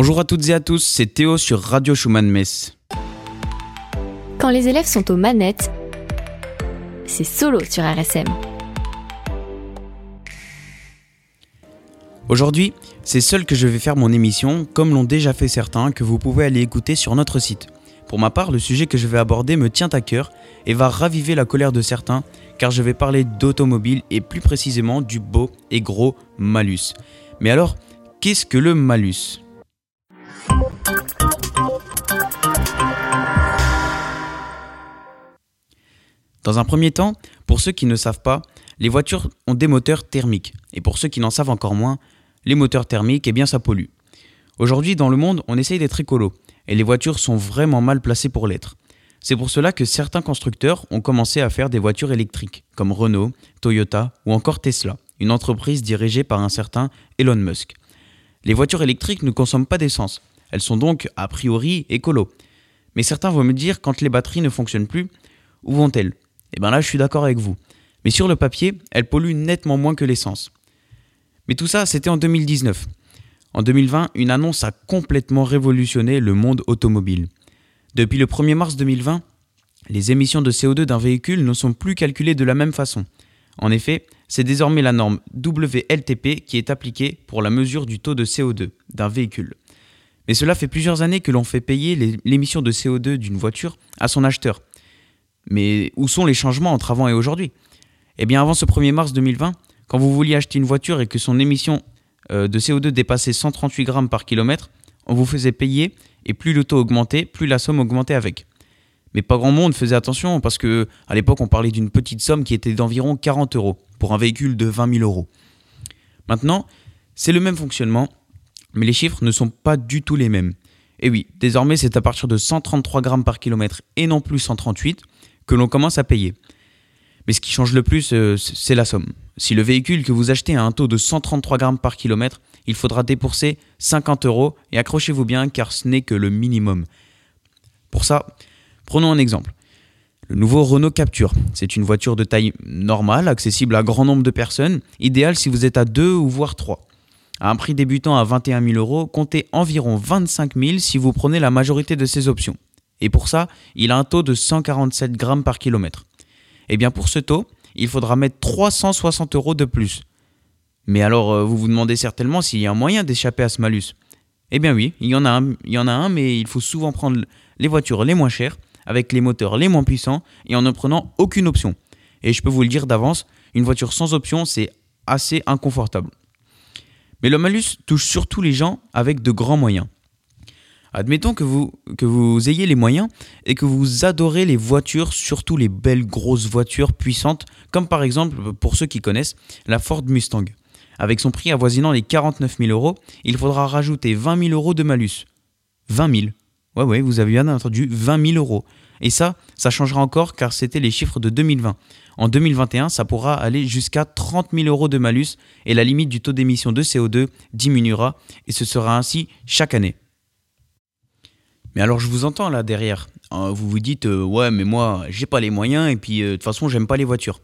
Bonjour à toutes et à tous, c'est Théo sur Radio Schumann Metz. Quand les élèves sont aux manettes, c'est solo sur RSM. Aujourd'hui, c'est seul que je vais faire mon émission, comme l'ont déjà fait certains, que vous pouvez aller écouter sur notre site. Pour ma part, le sujet que je vais aborder me tient à cœur et va raviver la colère de certains, car je vais parler d'automobile et plus précisément du beau et gros malus. Mais alors, qu'est-ce que le malus? Dans un premier temps, pour ceux qui ne savent pas, les voitures ont des moteurs thermiques. Et pour ceux qui n'en savent encore moins, les moteurs thermiques, eh bien ça pollue. Aujourd'hui, dans le monde, on essaye d'être écolo. Et les voitures sont vraiment mal placées pour l'être. C'est pour cela que certains constructeurs ont commencé à faire des voitures électriques, comme Renault, Toyota ou encore Tesla, une entreprise dirigée par un certain Elon Musk. Les voitures électriques ne consomment pas d'essence. Elles sont donc a priori écolo. Mais certains vont me dire quand les batteries ne fonctionnent plus, où vont-elles? Eh bien là, je suis d'accord avec vous. Mais sur le papier, elle pollue nettement moins que l'essence. Mais tout ça, c'était en 2019. En 2020, une annonce a complètement révolutionné le monde automobile. Depuis le 1er mars 2020, les émissions de CO2 d'un véhicule ne sont plus calculées de la même façon. En effet, c'est désormais la norme WLTP qui est appliquée pour la mesure du taux de CO2 d'un véhicule. Mais cela fait plusieurs années que l'on fait payer l'émission de CO2 d'une voiture à son acheteur, mais où sont les changements entre avant et aujourd'hui? Eh bien, avant ce 1er mars 2020, quand vous vouliez acheter une voiture et que son émission euh, de CO2 dépassait 138 grammes par kilomètre, on vous faisait payer et plus le taux augmentait, plus la somme augmentait avec. Mais pas grand monde faisait attention parce que à l'époque on parlait d'une petite somme qui était d'environ 40 euros pour un véhicule de 20 000 euros. Maintenant, c'est le même fonctionnement, mais les chiffres ne sont pas du tout les mêmes. Et oui, désormais c'est à partir de 133 grammes par kilomètre et non plus 138 que l'on commence à payer. Mais ce qui change le plus, euh, c'est la somme. Si le véhicule que vous achetez a un taux de 133 grammes par kilomètre, il faudra débourser 50 euros et accrochez-vous bien car ce n'est que le minimum. Pour ça, prenons un exemple. Le nouveau Renault Capture, c'est une voiture de taille normale, accessible à grand nombre de personnes, idéale si vous êtes à 2 ou voire 3. À un prix débutant à 21 000 euros, comptez environ 25 000 si vous prenez la majorité de ces options. Et pour ça, il a un taux de 147 grammes par kilomètre. Et eh bien pour ce taux, il faudra mettre 360 euros de plus. Mais alors, euh, vous vous demandez certainement s'il y a un moyen d'échapper à ce malus. Eh bien oui, il y en a il y en a un mais il faut souvent prendre les voitures les moins chères, avec les moteurs les moins puissants, et en ne prenant aucune option. Et je peux vous le dire d'avance, une voiture sans option, c'est assez inconfortable. Mais le malus touche surtout les gens avec de grands moyens. Admettons que vous, que vous ayez les moyens et que vous adorez les voitures, surtout les belles grosses voitures puissantes, comme par exemple, pour ceux qui connaissent, la Ford Mustang. Avec son prix avoisinant les 49 000 euros, il faudra rajouter 20 000 euros de malus. 20 000. Ouais, ouais, vous avez bien entendu, 20 000 euros. Et ça, ça changera encore car c'était les chiffres de 2020. En 2021, ça pourra aller jusqu'à 30 000 euros de malus et la limite du taux d'émission de CO2 diminuera et ce sera ainsi chaque année. Mais alors je vous entends là derrière. Euh, vous vous dites euh, ouais mais moi j'ai pas les moyens et puis euh, de toute façon j'aime pas les voitures.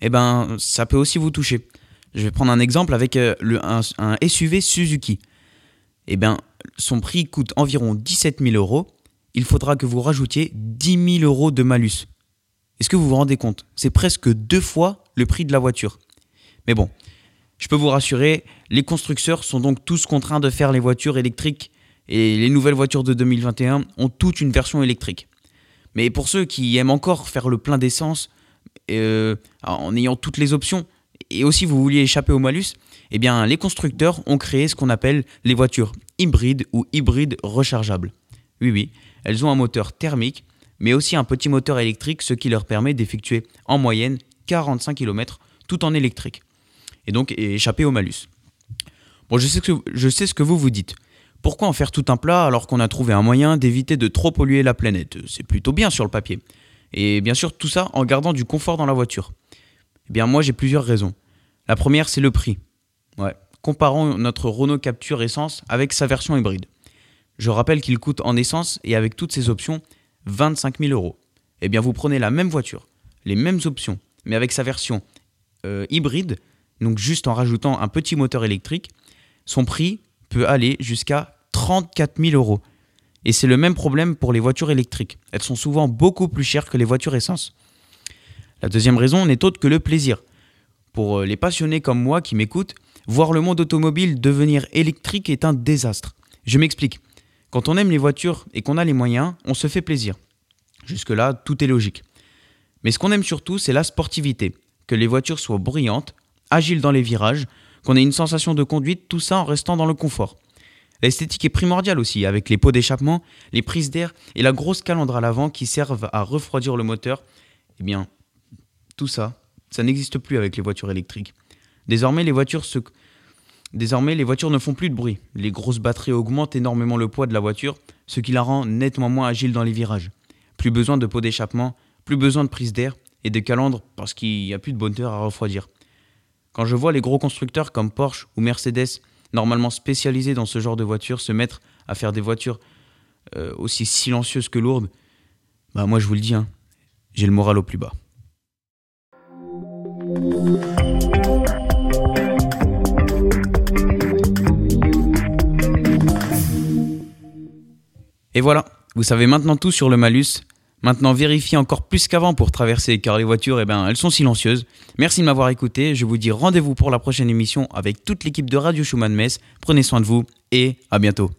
Eh ben ça peut aussi vous toucher. Je vais prendre un exemple avec un, SUV Suzuki. Eh bien son prix coûte environ 17 000 euros. Il faudra que vous rajoutiez 10 000 euros de malus. Est-ce que vous vous rendez compte? C'est presque deux fois le prix de la voiture. Mais bon, je peux vous rassurer, les constructeurs sont donc tous contraints de faire les voitures électriques et les nouvelles voitures de 2021 ont toutes une version électrique. Mais pour ceux qui aiment encore faire le plein d'essence, euh, en ayant toutes les options, et aussi vous vouliez échapper au malus, eh bien les constructeurs ont créé ce qu'on appelle les voitures hybrides ou hybrides rechargeables. Oui, oui, elles ont un moteur thermique, mais aussi un petit moteur électrique, ce qui leur permet d'effectuer en moyenne 45 km tout en électrique. Et donc échapper au malus. Bon, je sais, que, je sais ce que vous vous dites. Pourquoi en faire tout un plat alors qu'on a trouvé un moyen d'éviter de trop polluer la planète? C'est plutôt bien sur le papier. Et bien sûr, tout ça en gardant du confort dans la voiture. Eh bien, moi, j'ai plusieurs raisons. La première, c'est le prix. Comparons notre Renault Capture Essence avec sa version hybride. Je rappelle qu'il coûte en essence et avec toutes ses options 25 000 euros. Eh bien, vous prenez la même voiture, les mêmes options, mais avec sa version euh, hybride, donc juste en rajoutant un petit moteur électrique, son prix peut aller jusqu'à 34 000 euros. Et c'est le même problème pour les voitures électriques. Elles sont souvent beaucoup plus chères que les voitures essence. La deuxième raison n'est autre que le plaisir. Pour euh, les passionnés comme moi qui m'écoutent, voir le monde automobile devenir électrique est un désastre. Je m'explique. Quand on aime les voitures et qu'on a les moyens, on se fait plaisir. Jusque-là, tout est logique. Mais ce qu'on aime surtout, c'est la sportivité. Que les voitures soient bruyantes, agiles dans les virages, qu'on ait une sensation de conduite, tout ça en restant dans le confort. L'esthétique est primordiale aussi, avec les pots d'échappement, les prises d'air et la grosse calandre à l'avant qui servent à refroidir le moteur. Eh bien, tout ça, ça n'existe plus avec les voitures électriques. Désormais, les voitures ne font plus de bruit. Les grosses batteries augmentent énormément le poids de la voiture, ce qui la rend nettement moins agile dans les virages. Plus besoin de pots d'échappement, plus besoin de prise d'air et de calandre parce qu'il n'y a plus de moteur à refroidir. Quand je vois les gros constructeurs comme Porsche ou Mercedes, normalement spécialisés dans ce genre de voitures, se mettre à faire des voitures euh, aussi silencieuses que lourdes, bah moi je vous le dis, hein, j'ai le moral au plus bas. Et voilà, vous savez maintenant tout sur le malus. Maintenant, vérifiez encore plus qu'avant pour traverser, car les voitures, eh ben, elles sont silencieuses. Merci de m'avoir écouté. Je vous dis rendez-vous pour la prochaine émission avec toute l'équipe de Radio Schumann Metz. Prenez soin de vous et à bientôt.